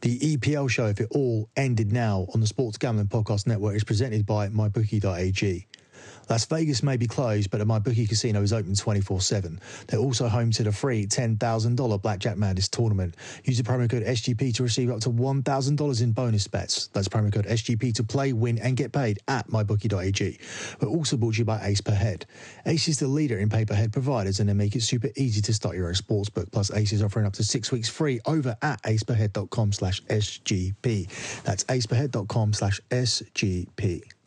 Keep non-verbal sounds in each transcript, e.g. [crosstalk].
The EPL show, if it all ended now on the Sports Gambling Podcast Network, is presented by MyBookie.ag. Las Vegas may be closed, but the MyBookie Casino is open 24 7. They're also home to the free $10,000 Blackjack Madness tournament. Use the promo code SGP to receive up to $1,000 in bonus bets. That's promo code SGP to play, win, and get paid at MyBookie.ag. We're also brought to you by Ace Per Head. Ace is the leader in per head providers, and they make it super easy to start your own sportsbook. Plus, Ace is offering up to six weeks free over at aceperhead.com slash SGP. That's aceperhead.com slash SGP.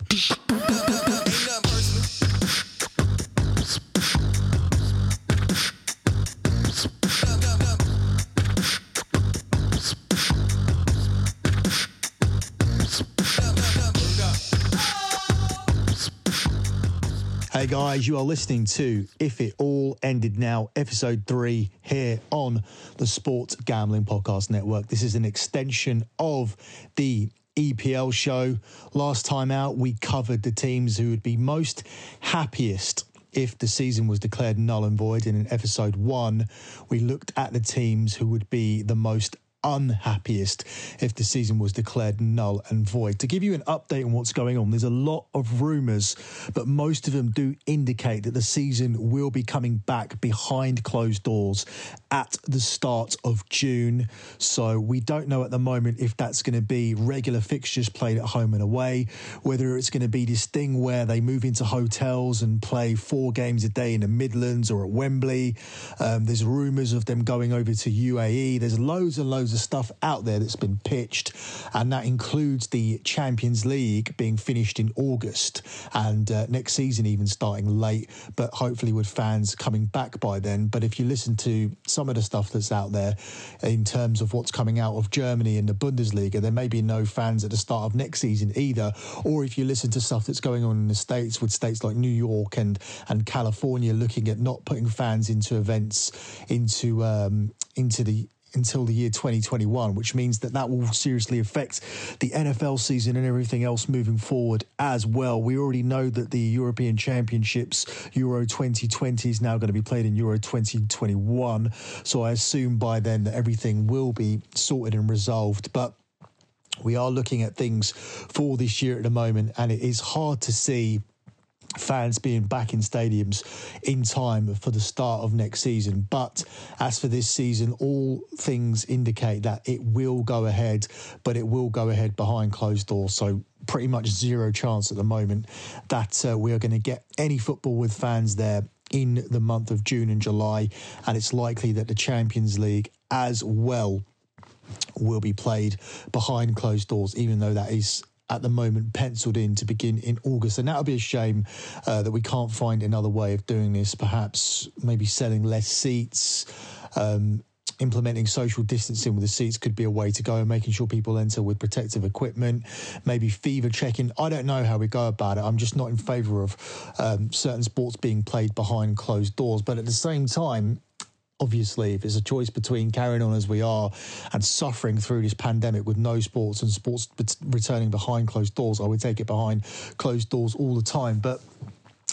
Hey guys, you are listening to If It All Ended Now, episode three, here on the Sports Gambling Podcast Network. This is an extension of the EPL show. Last time out, we covered the teams who would be most happiest if the season was declared null and void. And in episode one, we looked at the teams who would be the most unhappiest if the season was declared null and void. To give you an update on what's going on, there's a lot of rumours, but most of them do indicate that the season will be coming back behind closed doors at the start of June. So we don't know at the moment if that's going to be regular fixtures played at home and away, whether it's going to be this thing where they move into hotels and play four games a day in the Midlands or at Wembley. Um, there's rumours of them going over to UAE. There's loads and loads of stuff out there that's been pitched, and that includes the Champions League being finished in August and uh, next season even starting late, but hopefully with fans coming back by then. But if you listen to some of the stuff that's out there in terms of what's coming out of Germany and the Bundesliga, there may be no fans at the start of next season either. Or if you listen to stuff that's going on in the States with states like New York and, and California looking at not putting fans into events into um, into the until the year 2021, which means that that will seriously affect the NFL season and everything else moving forward as well. We already know that the European Championships, Euro 2020, is now going to be played in Euro 2021. So I assume by then that everything will be sorted and resolved. But we are looking at things for this year at the moment, and it is hard to see fans being back in stadiums in time for the start of next season. But as for this season, all things indicate that it will go ahead, but it will go ahead behind closed doors. So pretty much zero chance at the moment that uh, we are going to get any football with fans there in the month of June and July. And it's likely that the Champions League as well will be played behind closed doors, even though that is at the moment penciled in to begin in August. And that would be a shame uh, that we can't find another way of doing this. Perhaps maybe selling less seats. Um, implementing social distancing with the seats could be a way to go and making sure people enter with protective equipment maybe fever checking i don't know how we go about it i'm just not in favor of um, certain sports being played behind closed doors but at the same time obviously, if it's a choice between carrying on as we are and suffering through this pandemic with no sports and sports returning behind closed doors, I would take it behind closed doors all the time. But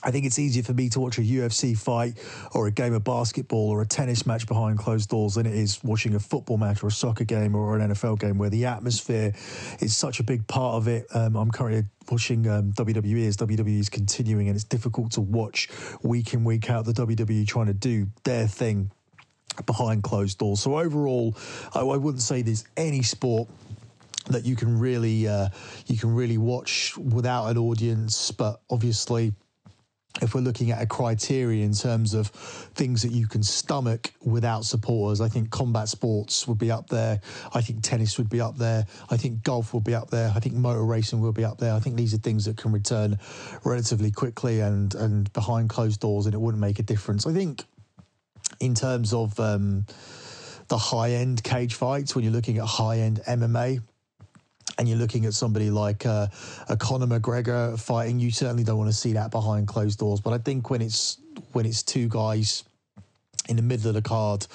I think it's easier for me to watch a UFC fight or a game of basketball or a tennis match behind closed doors than it is watching a football match or a soccer game or an NFL game where the atmosphere is such a big part of it. Um, I'm currently watching um, WWE as WWE is continuing, and it's difficult to watch week in, week out the WWE trying to do their thing behind closed doors. So overall, I, I wouldn't say there's any sport that you can really uh, you can really watch without an audience, but obviously if we're looking at a criteria in terms of things that you can stomach without supporters, I think combat sports would be up there. I think tennis would be up there. I think golf will be up there. I think motor racing will be up there. I think these are things that can return relatively quickly and and behind closed doors, and it wouldn't make a difference. I think in terms of um, the high end cage fights, when you're looking at high end MMA, and you're looking at somebody like uh, a Conor McGregor fighting, you certainly don't want to see that behind closed doors. But I think when it's when it's two guys in the middle of the card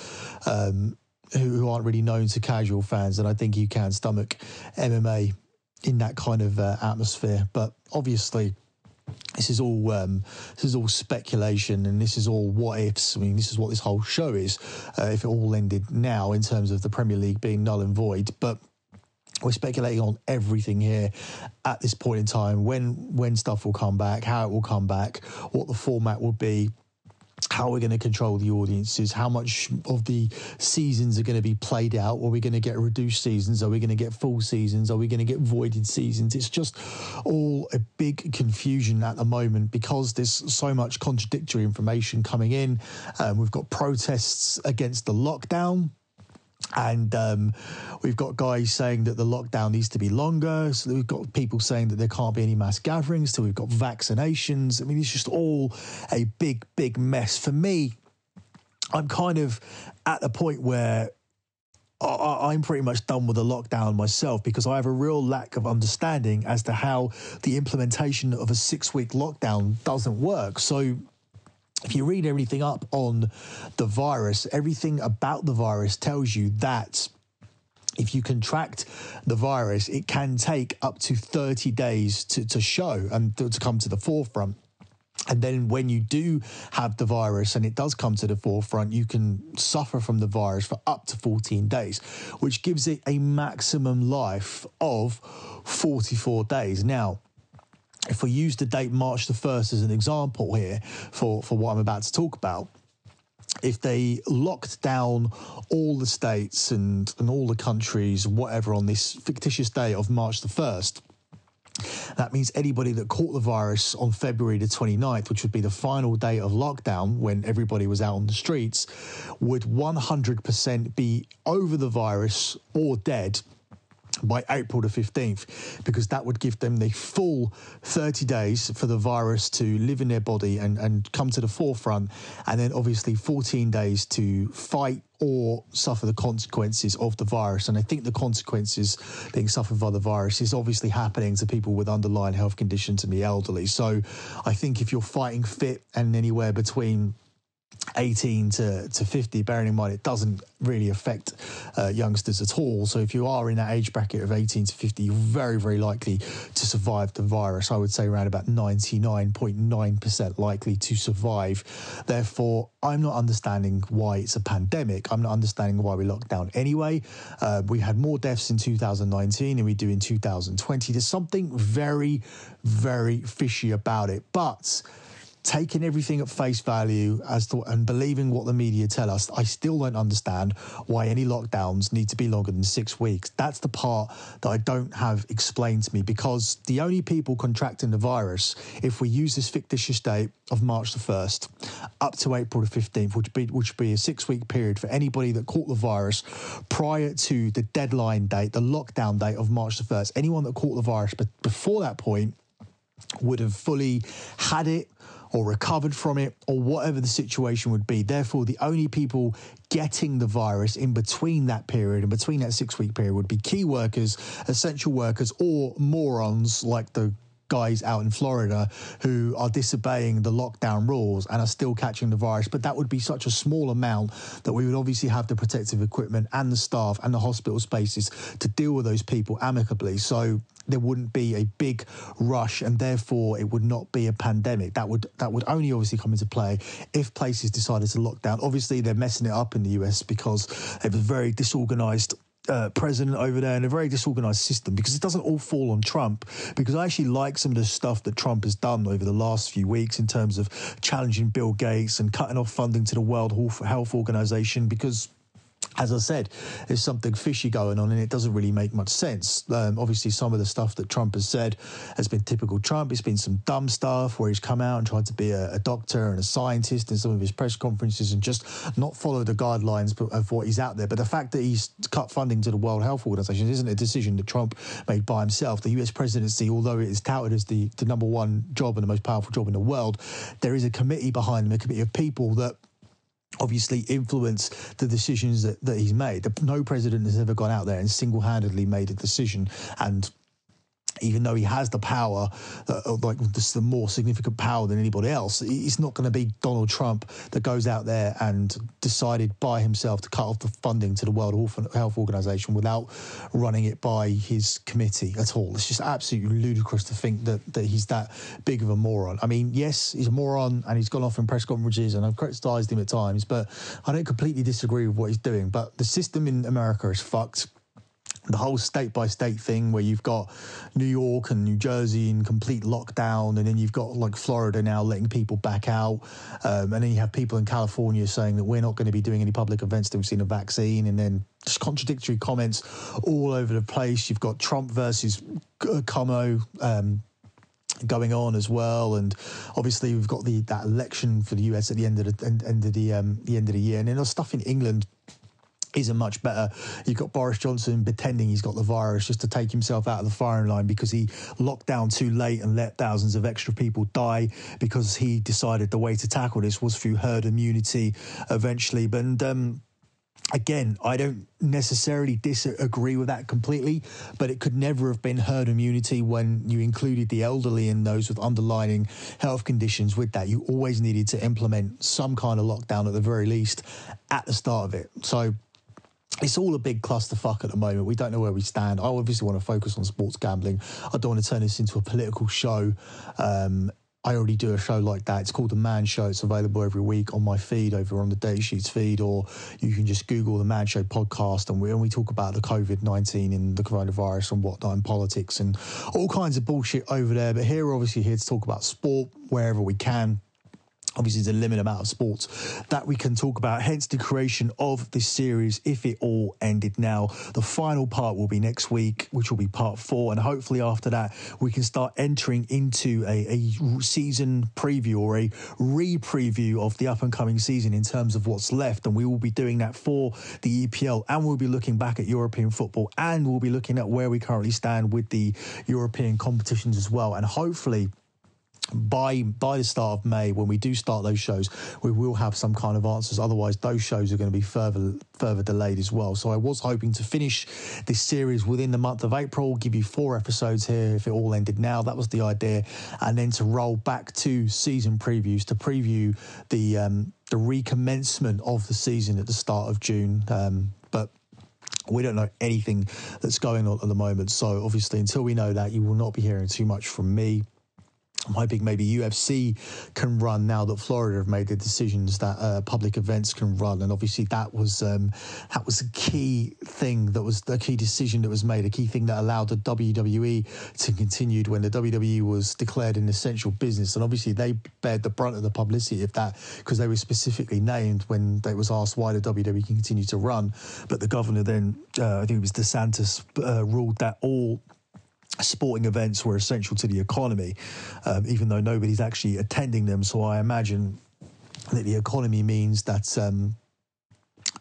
um, who, aren't really known to casual fans, then I think you can stomach MMA in that kind of uh, atmosphere. But obviously, this is all um, this is all speculation and this is all what ifs. I mean, this is what this whole show is. Uh, if it all ended now in terms of the Premier League being null and void, but we're speculating on everything here at this point in time when when stuff will come back how it will come back what the format will be how we're going to control the audiences, how much of the seasons are going to be played out. Are we going to get reduced seasons? Are we going to get full seasons? Are we going to get voided seasons? It's just all a big confusion at the moment because there's so much contradictory information coming in. Um, we've got protests against the lockdown and um, we've got guys saying that the lockdown needs to be longer. So we've got people saying that there can't be any mass gatherings. So we've got vaccinations. I mean, it's just all a big, big mess. For me, I'm kind of at the point where I'm pretty much done with the lockdown myself because I have a real lack of understanding as to how the implementation of a six week lockdown doesn't work. So if you read everything up on the virus, everything about the virus tells you that if you contract the virus, it can take up to 30 days to, to show and to, to come to the forefront. And then when you do have the virus and it does come to the forefront, you can suffer from the virus for up to 14 days, which gives it a maximum life of 44 days. Now, if we use the date March the 1st as an example here for, for what I'm about to talk about, if they locked down all the states and, and all the countries, whatever, on this fictitious day of March the 1st, that means anybody that caught the virus on February the 29th, which would be the final day of lockdown when everybody was out on the streets, would 100% be over the virus or dead by April the 15th, because that would give them the full 30 days for the virus to live in their body and, and come to the forefront, and then obviously 14 days to fight or suffer the consequences of the virus. And I think the consequences being suffered by the virus is obviously happening to people with underlying health conditions and the elderly. So I think if you're fighting fit and anywhere between 18 to, to 50, bearing in mind it doesn't really affect uh, youngsters at all. So if you are in that age bracket of 18 to 50, you're very, very likely to survive the virus. I would say around about 99.9% likely to survive. Therefore, I'm not understanding why it's a pandemic. I'm not understanding why we locked down anyway. Uh, we had more deaths in 2019 than we do in 2020. There's something very, very fishy about it. But taking everything at face value as to, and believing what the media tell us, I still don't understand why any lockdowns need to be longer than six weeks. That's the part that I don't have explained to me because the only people contracting the virus, if we use this fictitious date of March the 1st up to April the 15th, which would be, which be a six week period for anybody that caught the virus prior to the deadline date, the lockdown date of March the 1st, anyone that caught the virus, before that point, would have fully had it or recovered from it or whatever the situation would be. Therefore, the only people getting the virus in between that period, in between that six week period, would be key workers, essential workers, or morons like the guys out in Florida who are disobeying the lockdown rules and are still catching the virus. But that would be such a small amount that we would obviously have the protective equipment and the staff and the hospital spaces to deal with those people amicably. So there wouldn't be a big rush and therefore it would not be a pandemic that would that would only obviously come into play if places decided to lock down obviously they're messing it up in the US because it was very disorganized uh, president over there and a very disorganized system because it doesn't all fall on Trump. Because I actually like some of the stuff that Trump has done over the last few weeks in terms of challenging Bill Gates and cutting off funding to the World Health Organization because as I said, there's something fishy going on and it doesn't really make much sense. Um, obviously, some of the stuff that Trump has said has been typical Trump. It's been some dumb stuff where he's come out and tried to be a, a doctor and a scientist in some of his press conferences and just not follow the guidelines of what he's out there. But the fact that he's cut funding to the World Health Organization isn't a decision that Trump made by himself. The US presidency, although it is touted as the, the number one job and the most powerful job in the world, there is a committee behind them, a committee of people that obviously influence the decisions that, that he's made. No president has ever gone out there and single handedly made a decision and even though he has the power, uh, like this, the more significant power than anybody else, it's not going to be Donald Trump that goes out there and decided by himself to cut off the funding to the World Health Organization without running it by his committee at all. It's just absolutely ludicrous to think that, that he's that big of a moron. I mean, yes, he's a moron and he's gone off in press conferences and I've criticized him at times, but I don't completely disagree with what he's doing. But the system in America is fucked the whole state by state thing where you've got New York and New Jersey in complete lockdown, and then you've got like Florida now letting people back out, um, and then you have people in California saying that we're not going to be doing any public events till we've seen a vaccine, and then just contradictory comments all over the place. You've got Trump versus Cuomo. Um, going on as well, and obviously we've got the that election for the US at the end of the end, end of the um, the end of the year, and then there's stuff in England isn't much better. You've got Boris Johnson pretending he's got the virus just to take himself out of the firing line because he locked down too late and let thousands of extra people die because he decided the way to tackle this was through herd immunity eventually. But um, again, I don't necessarily disagree with that completely, but it could never have been herd immunity when you included the elderly and those with underlying health conditions with that. You always needed to implement some kind of lockdown at the very least at the start of it. So it's all a big clusterfuck at the moment. We don't know where we stand. I obviously want to focus on sports gambling. I don't want to turn this into a political show. Um, I already do a show like that. It's called The Man Show. It's available every week on my feed over on the Daily Sheets feed, or you can just Google The Man Show podcast. And we, and we talk about the COVID 19 and the coronavirus and whatnot and politics and all kinds of bullshit over there. But here, we're obviously here to talk about sport wherever we can obviously there's a limited amount of sports that we can talk about hence the creation of this series if it all ended now. The final part will be next week which will be part four and hopefully after that we can start entering into a, a season preview or a re-preview of the up and coming season in terms of what's left. And we will be doing that for the EPL and we'll be looking back at European football and we'll be looking at where we currently stand with the European competitions as well. And hopefully by by the start of May, when we do start those shows, we will have some kind of answers. Otherwise, those shows are going to be further further delayed as well. So I was hoping to finish this series within the month of April, give you four episodes here if it all ended now. That was the idea, and then to roll back to season previews to preview the um, the recommencement of the season at the start of June. Um, but we don't know anything that's going on at the moment. So obviously, until we know that, you will not be hearing too much from me. I'm hoping maybe UFC can run now that Florida have made the decisions that uh, public events can run, and obviously that was um, that was a key thing that was the key decision that was made, a key thing that allowed the WWE to continue when the WWE was declared an essential business, and obviously they bared the brunt of the publicity of that because they were specifically named when they was asked why the WWE can continue to run, but the governor then uh, I think it was DeSantis uh, ruled that all sporting events were essential to the economy, um, even though nobody's actually attending them. So I imagine that the economy means that. Um,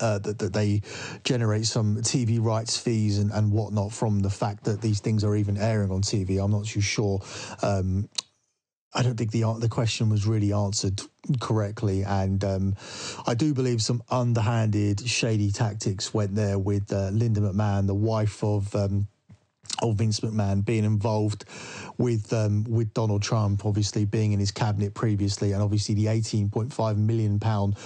uh, that, that, they generate some TV rights fees and, and whatnot from the fact that these things are even airing on TV. I'm not too sure. Um, I don't think the the question was really answered correctly, and um, I do believe some underhanded, shady tactics went there with uh, Linda McMahon, the wife of um, of Vince McMahon being involved with um, with Donald Trump, obviously being in his cabinet previously, and obviously the 18.5 million pound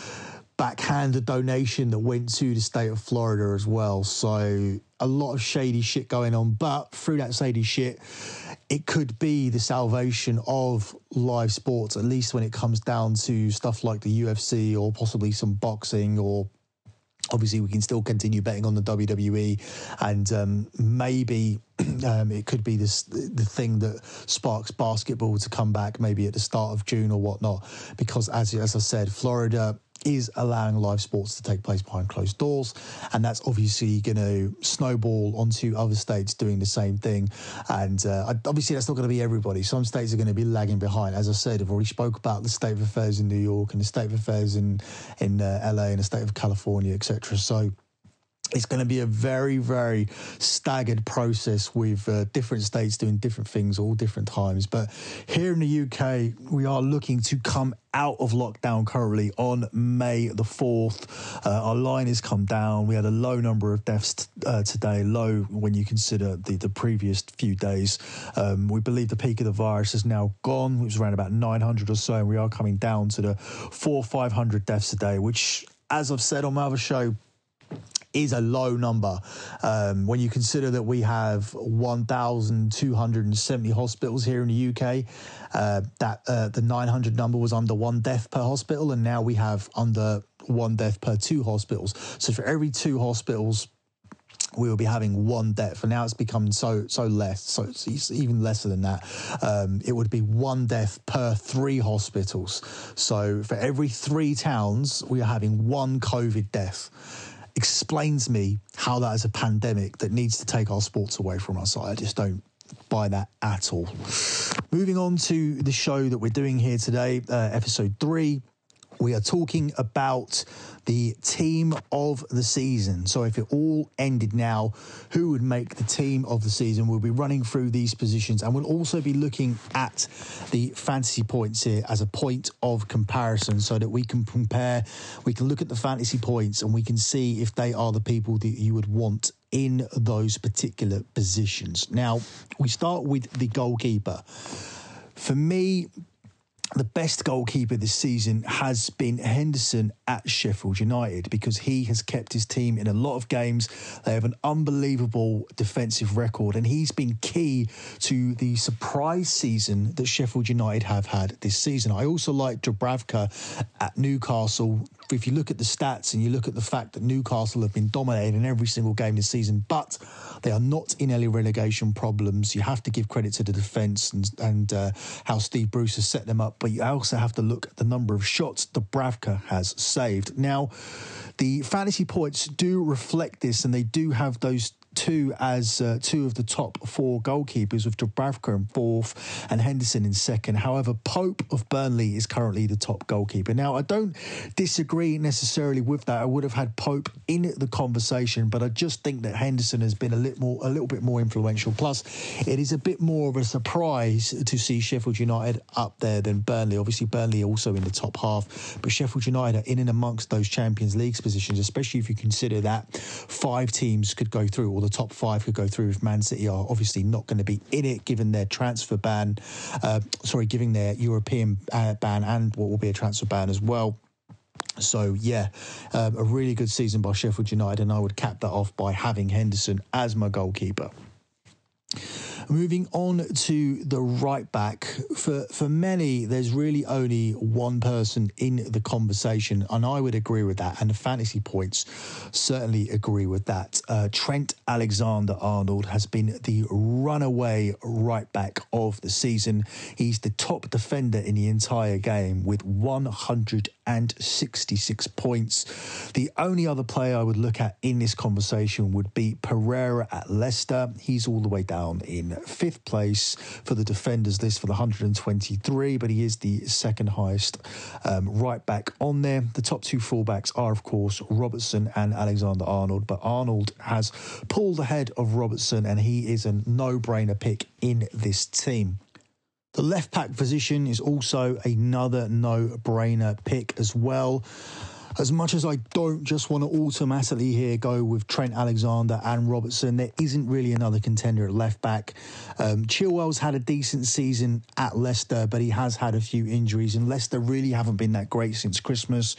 backhanded donation that went to the state of Florida as well. So a lot of shady shit going on, but through that shady shit, it could be the salvation of live sports, at least when it comes down to stuff like the UFC or possibly some boxing or obviously we can still continue betting on the WWE and um, maybe [clears throat] um, it could be this the thing that sparks basketball to come back maybe at the start of June or whatnot. Because as as I said Florida is allowing live sports to take place behind closed doors. And that's obviously going to snowball onto other states doing the same thing. And uh, obviously, that's not going to be everybody. Some states are going to be lagging behind. As I said, I've already spoke about the state of affairs in New York and the state of affairs in, in uh, LA and the state of California, etc. So, it's going to be a very, very staggered process with uh, different states doing different things all different times. But here in the UK, we are looking to come out of lockdown currently on May the 4th. Uh, our line has come down. We had a low number of deaths uh, today, low when you consider the, the previous few days. Um, we believe the peak of the virus is now gone. It was around about 900 or so, and we are coming down to the four, 500 deaths a day, which, as I've said on my other show, is a low number um, when you consider that we have 1,270 hospitals here in the UK. Uh, that uh, the 900 number was under one death per hospital, and now we have under one death per two hospitals. So for every two hospitals we will be having one death, and now it's become so so less, so it's even lesser than that. Um, it would be one death per three hospitals. So for every three towns, we are having one COVID death. Explains me how that is a pandemic that needs to take our sports away from us. I just don't buy that at all. Moving on to the show that we're doing here today, uh, episode three. We are talking about the team of the season. So, if it all ended now, who would make the team of the season? We'll be running through these positions and we'll also be looking at the fantasy points here as a point of comparison so that we can compare, we can look at the fantasy points and we can see if they are the people that you would want in those particular positions. Now, we start with the goalkeeper. For me, the best goalkeeper this season has been Henderson at Sheffield United because he has kept his team in a lot of games. They have an unbelievable defensive record, and he's been key to the surprise season that Sheffield United have had this season. I also like Dubravka at Newcastle if you look at the stats and you look at the fact that Newcastle have been dominating in every single game this season, but they are not in any relegation problems. You have to give credit to the defence and, and uh, how Steve Bruce has set them up, but you also have to look at the number of shots Dubravka has saved. Now, the fantasy points do reflect this, and they do have those two as uh, two of the top four goalkeepers, with Dubravka in fourth and Henderson in second. However, Pope of Burnley is currently the top goalkeeper. Now, I don't disagree necessarily with that. I would have had Pope in the conversation, but I just think that Henderson has been a little more, a little bit more influential. Plus, it is a bit more of a surprise to see Sheffield United up there than Burnley. Obviously, Burnley also in the top half, but Sheffield United are in and amongst those Champions League positions, especially if you consider that five teams could go through, or the top five could go through if Man City are obviously not going to be in it, given their transfer ban, uh, sorry, giving their European uh, ban and what will be a transfer ban as well. So yeah, um, a really good season by Sheffield United, and I would cap that off by having Henderson as my goalkeeper. Moving on to the right back, for for many, there's really only one person in the conversation, and I would agree with that. And the fantasy points certainly agree with that. Uh, Trent Alexander Arnold has been the runaway right back of the season. He's the top defender in the entire game with 166 points. The only other player I would look at in this conversation would be Pereira at Leicester. He's all the way down in fifth place for the defenders list for the 123, but he is the second highest um, right back on there. The top two fullbacks are, of course, Robertson and Alexander Arnold, but Arnold has pulled ahead of Robertson, and he is a no brainer pick in this team. The left back position is also another no brainer pick as well as much as I don't just want to automatically here go with Trent Alexander and Robertson, there isn't really another contender at left back. Um, Chilwell's had a decent season at Leicester, but he has had a few injuries, and Leicester really haven't been that great since Christmas.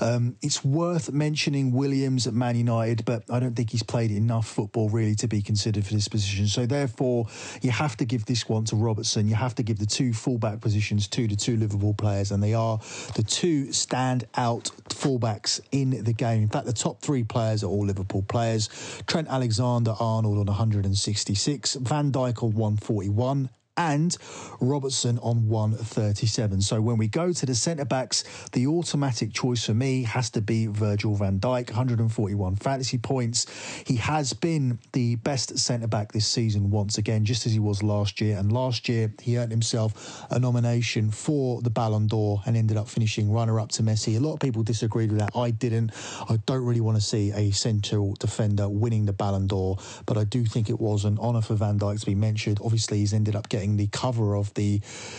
Um, it's worth mentioning Williams at Man United, but I don't think he's played enough football really to be considered for this position. So therefore, you have to give this one to Robertson. You have to give the two fullback positions to the two Liverpool players, and they are the two stand out full fullbacks in the game. In fact, the top three players are all Liverpool players. Trent Alexander Arnold on 166, Van Dijk on 141, and Robertson on 137. So when we go to the centre backs, the automatic choice for me has to be Virgil van Dijk, 141 fantasy points. He has been the best centre back this season once again, just as he was last year. And last year, he earned himself a nomination for the Ballon d'Or and ended up finishing runner up to Messi. A lot of people disagreed with that. I didn't. I don't really want to see a central defender winning the Ballon d'Or, but I do think it was an honour for Van Dijk to be mentioned. Obviously, he's ended up getting getting the cover of the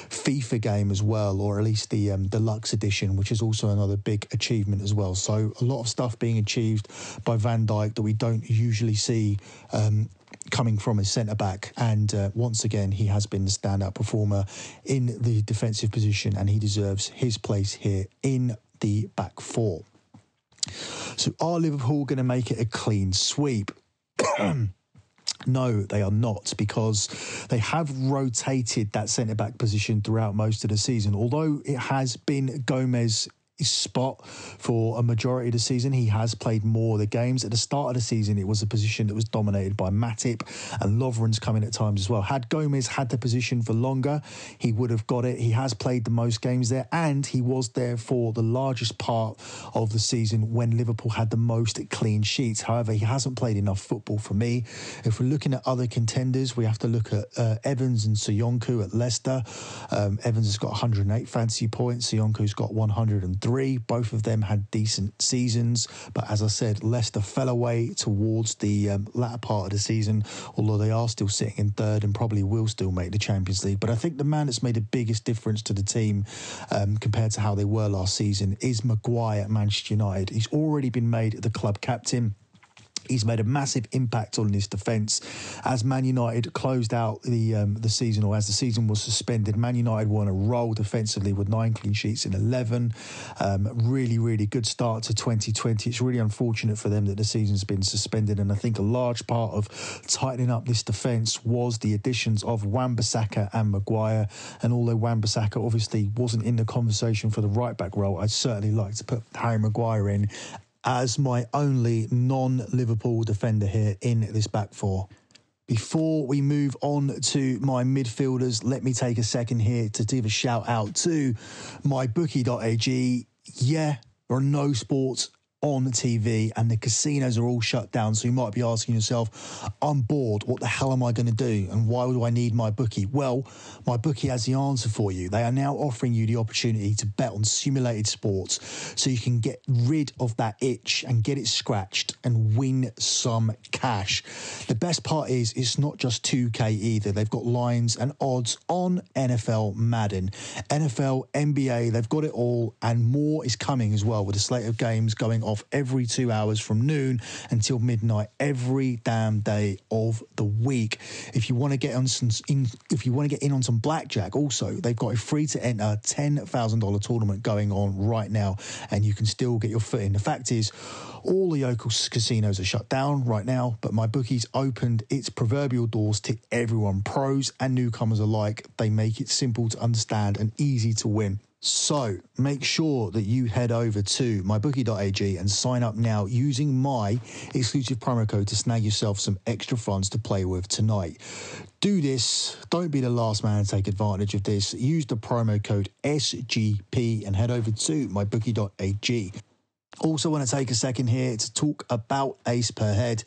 FIFA game as well, or at least the um, deluxe edition, which is also another big achievement as well. So a lot of stuff being achieved by Van Dijk that we don't usually see. Um, coming from a centre back, and uh, once again, he has been the standout performer in the defensive position, and he deserves his place here in the back four. So, are Liverpool going to make it a clean sweep? [clears throat] No, they are not because they have rotated that centre back position throughout most of the season. Although it has been Gomez spot for a majority of the season. He has played more of the games. At the start of the season, it was a position that was dominated by Matip and Lovren's coming at times as well. Had Gomez had the position for longer, he would have got it. He has played the most games there, and he was there for the largest part of the season when Liverpool had the most clean sheets. However, he hasn't played enough football for me. If we're looking at other contenders, we have to look at uh, Evans and Soyuncu at Leicester. Um, Evans has got 108 fantasy points. Soyuncu's got 103 three. Both of them had decent seasons, but as I said, Leicester fell away towards the um, latter part of the season, although they are still sitting in third and probably will still make the Champions League. But I think the man that's made the biggest difference to the team um, compared to how they were last season is Maguire at Manchester United. He's already been made the club captain. He's made a massive impact on this defence. As Man United closed out the um, the season, or as the season was suspended, Man United won a roll defensively with nine clean sheets in 11. Um, really, really good start to 2020. It's really unfortunate for them that the season's been suspended, and I think a large part of tightening up this defence was the additions of Wan-Bissaka and Maguire. And although Wan-Bissaka obviously wasn't in the conversation for the right back role, I'd certainly like to put Harry Maguire in as my only non Liverpool defender here in this back four. Before we move on to my midfielders, let me take a second here to give a shout out to mybookie.ag. Yeah, there are no sports on TV and the casinos are all shut down. So you might be asking yourself, I'm bored. What the hell am I going to do? And why do I need my bookie? Well, my bookie has the answer for you. They are now offering you the opportunity to bet on simulated sports so you can get rid of that itch and get it scratched and win some cash. The best part is it's not just 2K either. They've got lines and odds on NFL Madden, NFL, NBA. They've got it all and more is coming as well with a slate of games going off every two hours from noon until midnight every damn day of the week. If you want to get on some, in, if you want to get in on some blackjack, also they've got a free to enter ten thousand dollar tournament going on right now, and you can still get your foot in. The fact is. All the local casinos are shut down right now, but my bookies opened its proverbial doors to everyone, pros and newcomers alike. They make it simple to understand and easy to win. So make sure that you head over to mybookie.ag and sign up now using my exclusive promo code to snag yourself some extra funds to play with tonight. Do this. Don't be the last man to take advantage of this. Use the promo code SGP and head over to mybookie.ag. Also, want to take a second here to talk about Ace Per Head.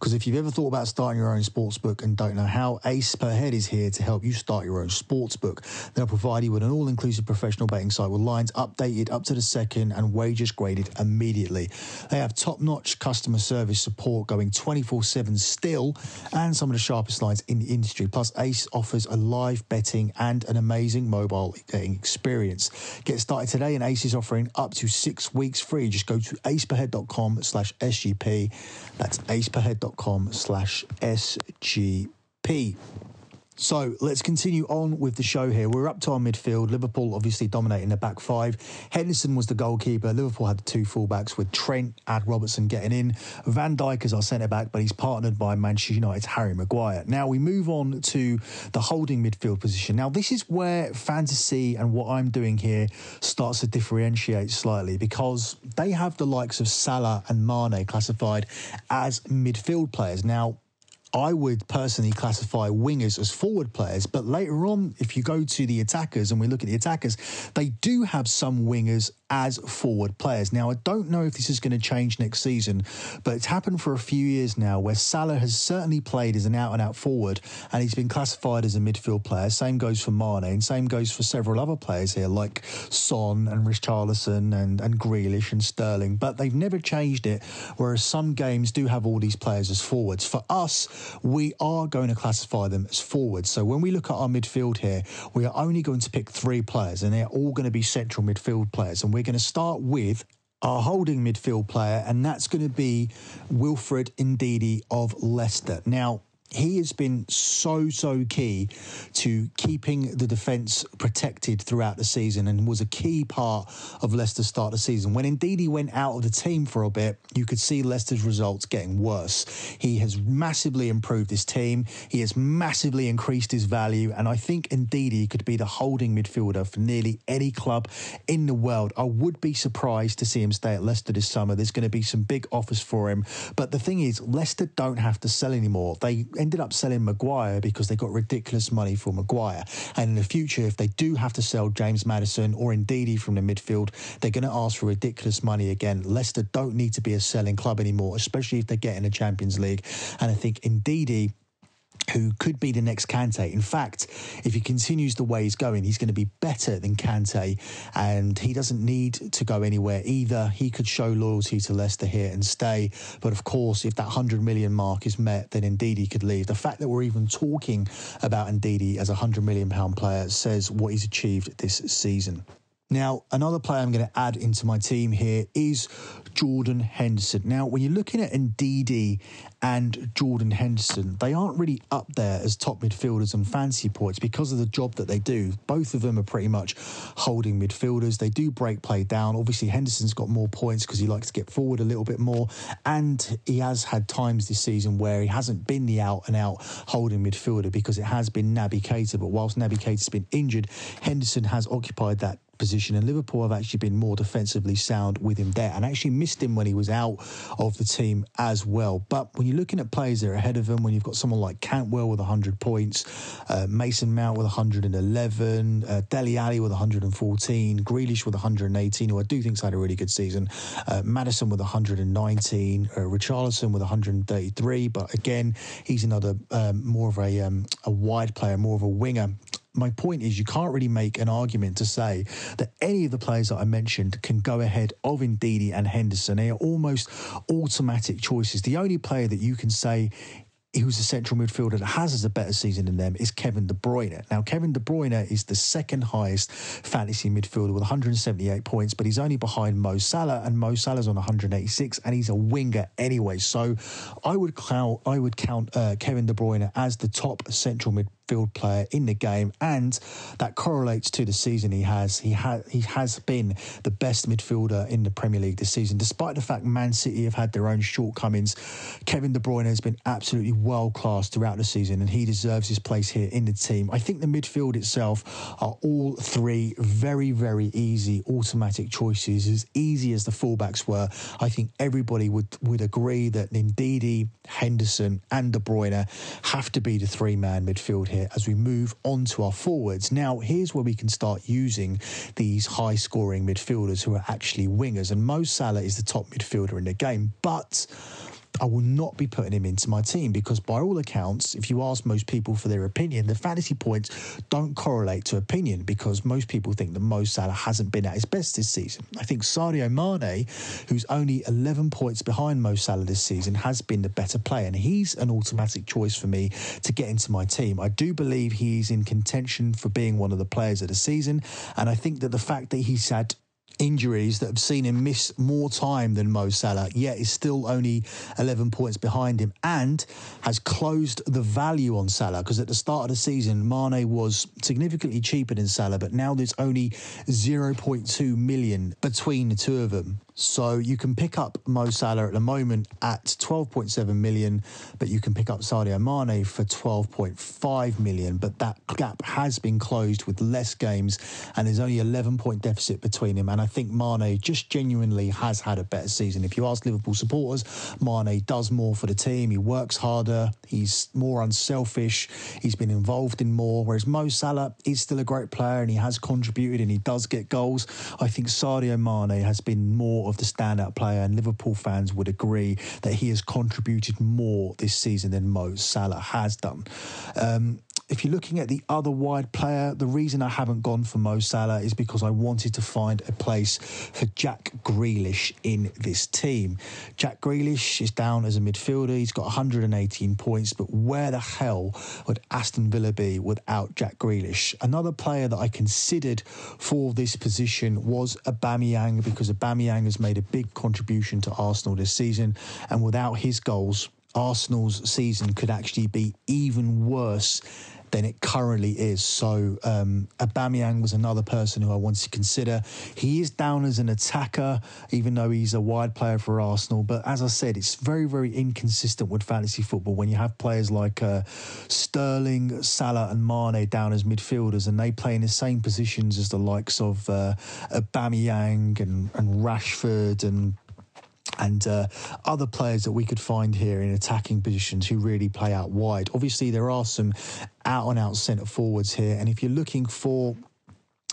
Because if you've ever thought about starting your own sports book and don't know how, Ace Per Head is here to help you start your own sports book. They'll provide you with an all inclusive professional betting site with lines updated up to the second and wagers graded immediately. They have top notch customer service support going 24 7 still and some of the sharpest lines in the industry. Plus, Ace offers a live betting and an amazing mobile betting experience. Get started today, and Ace is offering up to six weeks free. Just go to aceperhead.com slash SGP. That's aceperhead.com com slash SGP. So let's continue on with the show here. We're up to our midfield. Liverpool obviously dominating the back five. Henderson was the goalkeeper. Liverpool had the two fullbacks with Trent and Robertson getting in. Van Dijk is our centre back, but he's partnered by Manchester United's Harry Maguire. Now we move on to the holding midfield position. Now this is where fantasy and what I'm doing here starts to differentiate slightly because they have the likes of Salah and Mane classified as midfield players. Now I would personally classify wingers as forward players, but later on, if you go to the attackers and we look at the attackers, they do have some wingers as forward players. Now, I don't know if this is going to change next season, but it's happened for a few years now where Salah has certainly played as an out and out forward and he's been classified as a midfield player. Same goes for Mane and same goes for several other players here like Son and Richarlison and, and Grealish and Sterling, but they've never changed it. Whereas some games do have all these players as forwards. For us, we are going to classify them as forwards. So when we look at our midfield here, we are only going to pick three players and they're all going to be central midfield players. And we're going to start with our holding midfield player, and that's going to be Wilfred Ndidi of Leicester. Now, he has been so so key to keeping the defence protected throughout the season and was a key part of Leicester's start of the season. When Ndidi went out of the team for a bit, you could see Leicester's results getting worse. He has massively improved his team. He has massively increased his value, and I think indeed he could be the holding midfielder for nearly any club in the world. I would be surprised to see him stay at Leicester this summer. There's going to be some big offers for him, but the thing is, Leicester don't have to sell anymore. They ended up selling Maguire because they got ridiculous money for Maguire. And in the future, if they do have to sell James Maddison or Ndidi from the midfield, they're going to ask for ridiculous money again. Leicester don't need to be a selling club anymore, especially if they get in the Champions League. And I think Ndidi who could be the next Kante. In fact, if he continues the way he's going, he's going to be better than Kante, and he doesn't need to go anywhere either. He could show loyalty to Leicester here and stay. But of course, if that 100 million mark is met, then indeed he could leave. The fact that we're even talking about Ndidi as a 100 million pound player says what he's achieved this season. Now, another player I'm going to add into my team here is Jordan Henderson. Now, when you're looking at Ndidi and Jordan Henderson, they aren't really up there as top midfielders on fancy points because of the job that they do. Both of them are pretty much holding midfielders. They do break play down. Obviously, Henderson's got more points because he likes to get forward a little bit more. And he has had times this season where he hasn't been the out and out holding midfielder because it has been Naby Keita. But whilst Naby Keita's been injured, Henderson has occupied that position, and Liverpool have actually been more defensively sound with him there, and actually missed him when he was out of the team as well. But when you're looking at players that are ahead of him, when you've got someone like Cantwell with 100 points, uh, Mason Mount with 111, uh, Dele Alli with 114, Grealish with 118, who I do think's had a really good season, uh, Maddison with 119, uh, Richarlison with 133, but again, he's another um, more of a um, a wide player, more of a winger my point is you can't really make an argument to say that any of the players that I mentioned can go ahead of Ndidi and Henderson. They are almost automatic choices. The only player that you can say who's a central midfielder that has a better season than them is Kevin De Bruyne. Now, Kevin De Bruyne is the second highest fantasy midfielder with 178 points, but he's only behind Mo Salah, and Mo Salah's on 186, and he's a winger anyway. So, I would count I would count uh, Kevin De Bruyne as the top central midfielder midfield player in the game, and that correlates to the season he has. He has he has been the best midfielder in the Premier League this season, despite the fact Man City have had their own shortcomings. Kevin De Bruyne has been absolutely world class throughout the season, and he deserves his place here in the team. I think the midfield itself are all three very very easy automatic choices, as easy as the fullbacks were. I think everybody would would agree that Ndidi, Henderson, and De Bruyne have to be the three man midfield here as we move on to our forwards. Now, here's where we can start using these high scoring midfielders who are actually wingers. And Mo Salah is the top midfielder in the game, but I will not be putting him into my team because, by all accounts, if you ask most people for their opinion, the fantasy points don't correlate to opinion because most people think that Mo Salah hasn't been at his best this season. I think Sadio Mane, who's only 11 points behind Mo Salah this season, has been the better player, and he's an automatic choice for me to get into my team. I do believe he's in contention for being one of the players of the season, and I think that the fact that he's had injuries that have seen him miss more time than Mo Salah, yet is still only 11 points behind him and has closed the value on Salah because at the start of the season, Mane was significantly cheaper than Salah, but now there's only 0.2 million between the two of them. So you can pick up Mo Salah at the moment at 12.7 million, but you can pick up Sadio Mane for 12.5 million. But that gap has been closed with less games, and there's only 11 point deficit between him. And I think Mane just genuinely has had a better season. If you ask Liverpool supporters, Mane does more for the team. He works harder. He's more unselfish. He's been involved in more. Whereas Mo Salah is still a great player and he has contributed and he does get goals. I think Sadio Mane has been more of the standout player, and Liverpool fans would agree that he has contributed more this season than Mo Salah has done. Um, if you're looking at the other wide player, the reason I haven't gone for Mo Salah is because I wanted to find a place for Jack Grealish in this team. Jack Grealish is down as a midfielder. He's got 118 points, but where the hell would Aston Villa be without Jack Grealish? Another player that I considered for this position was Aubameyang because Aubameyang has made a big contribution to Arsenal this season, and without his goals, Arsenal's season could actually be even worse than it currently is. So um, Aubameyang was another person who I wanted to consider. He is down as an attacker, even though he's a wide player for Arsenal. But as I said, it's very, very inconsistent with fantasy football when you have players like uh, Sterling, Salah, and Mane down as midfielders, and they play in the same positions as the likes of uh, Aubameyang and, and Rashford and and uh, other players that we could find here in attacking positions who really play out wide. Obviously, there are some out and out centre forwards here, and if you're looking for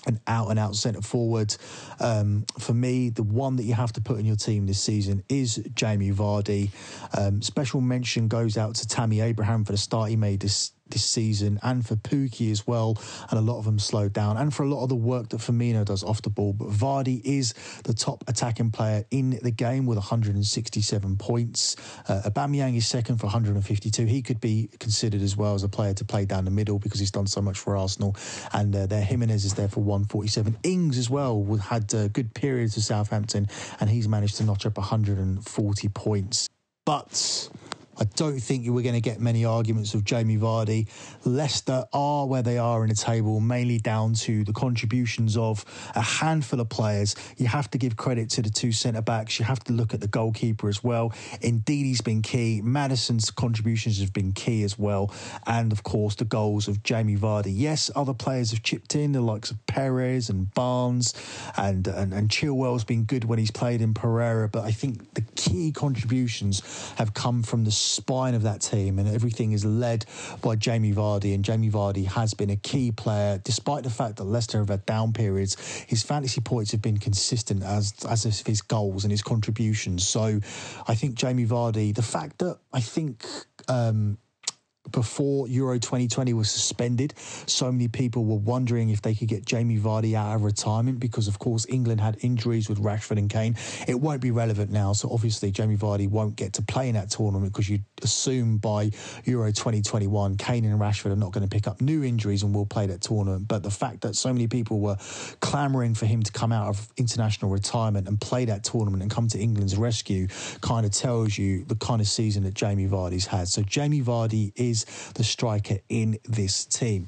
an out and out centre forward. Um, for me, the one that you have to put in your team this season is Jamie Vardy. Um, special mention goes out to Tammy Abraham for the start he made this this season, and for Pukki as well. And a lot of them slowed down, and for a lot of the work that Firmino does off the ball. But Vardy is the top attacking player in the game with 167 points. Uh, Aubameyang is second for 152. He could be considered as well as a player to play down the middle because he's done so much for Arsenal. And uh, there, Jimenez is there for 147. Ings as well had uh, good periods for Southampton, and he's managed to notch up 140 points. But I don't think you were going to get many arguments of Jamie Vardy. Leicester are where they are in the table, mainly down to the contributions of a handful of players. You have to give credit to the two centre backs. You have to look at the goalkeeper as well. Ndidi, he's been key. Maddison's contributions have been key as well. And of course, the goals of Jamie Vardy. Yes, other players have chipped in, the likes of Perez and Barnes, and, and, and Chilwell's been good when he's played in Pereira. But I think the key contributions have come from the spine of that team, and everything is led by Jamie Vardy. And Jamie Vardy has been a key player, despite the fact that Leicester have had down periods. His fantasy points have been consistent as as his goals and his contributions. So, I think Jamie Vardy, the fact that I think. Um, before Euro 2020 was suspended, so many people were wondering if they could get Jamie Vardy out of retirement because, of course, England had injuries with Rashford and Kane. It won't be relevant now, so obviously Jamie Vardy won't get to play in that tournament because you'd assume by Euro 2021, Kane and Rashford are not going to pick up new injuries and will play that tournament. But the fact that so many people were clamouring for him to come out of international retirement and play that tournament and come to England's rescue kind of tells you the kind of season that Jamie Vardy's had. So Jamie Vardy is is the striker in this team.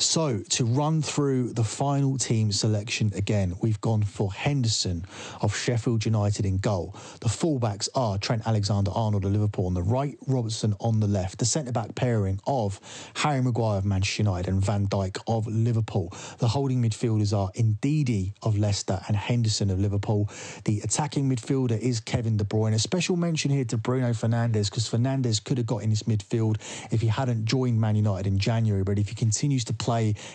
So, to run through the final team selection again, we've gone for Henderson of Sheffield United in goal. The fullbacks are Trent Alexander Arnold of Liverpool on the right, Robertson on the left. The centre back pairing of Harry Maguire of Manchester United and Van Dijk of Liverpool. The holding midfielders are Ndidi of Leicester and Henderson of Liverpool. The attacking midfielder is Kevin De Bruyne. A special mention here to Bruno Fernandes because Fernandes could have got in his midfield if he hadn't joined Man United in January. But if he continues to play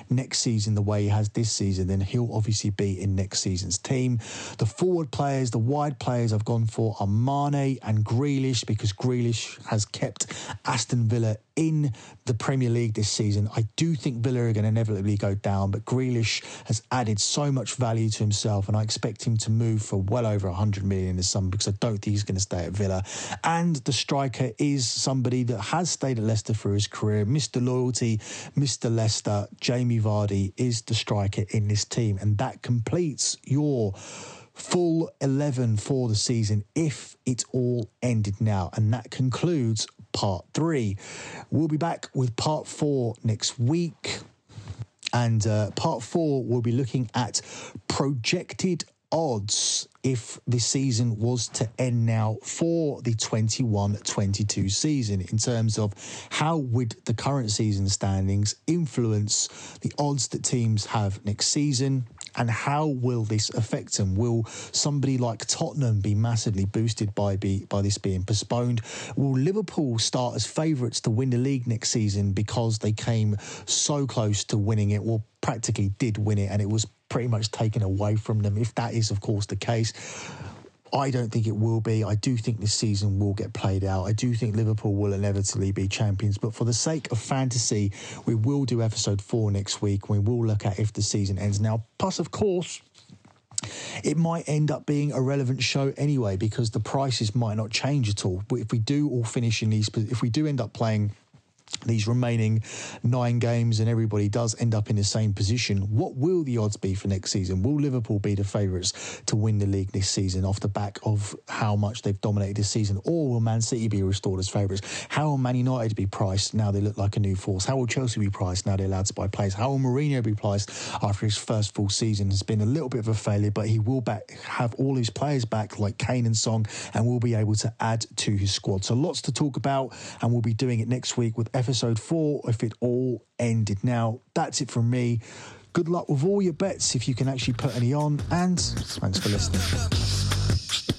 next season the way he has this season, then he'll obviously be in next season's team. The forward players, the wide players I've gone for are Mane and Grealish because Grealish has kept Aston Villa in the Premier League this season. I do think Villa are going to inevitably go down, but Grealish has added so much value to himself, and I expect him to move for well over 100 million this summer because I don't think he's going to stay at Villa. And the striker is somebody that has stayed at Leicester for his career, Mr. Loyalty, Mr. Leicester. Jamie Vardy is the striker in this team, and that completes your full 11 for the season if it all ended now. And that concludes part three. We'll be back with part four next week. And uh, part four, we'll be looking at projected odds if the season was to end now for the 21 22 season in terms of how would the current season standings influence the odds that teams have next season and how will this affect them? Will somebody like Tottenham be massively boosted by be, by this being postponed? Will Liverpool start as favourites to win the league next season because they came so close to winning it? or practically did win it, and it was pretty much taken away from them. If that is, of course, the case, I don't think it will be. I do think this season will get played out. I do think Liverpool will inevitably be champions. But for the sake of fantasy, we will do episode four next week. We will look at if the season ends now. Plus, of course, it might end up being a relevant show anyway because the prices might not change at all. But if we do all finish in these, if we do end up playing these remaining nine games and everybody does end up in the same position, what will the odds be for next season? Will Liverpool be the favourites to win the league this season off the back of how much they've dominated this season? Or will Man City be restored as favourites? How will Man United be priced now they look like a new force? How will Chelsea be priced now they're allowed to buy players? How will Mourinho be priced after his first full season has been a little bit of a failure, but he will back, have all his players back like Kane and Son and will be able to add to his squad. So lots to talk about and we'll be doing it next week with episode four if it all ended. Now, that's it from me. Good luck with all your bets if you can actually put any on, and thanks for listening.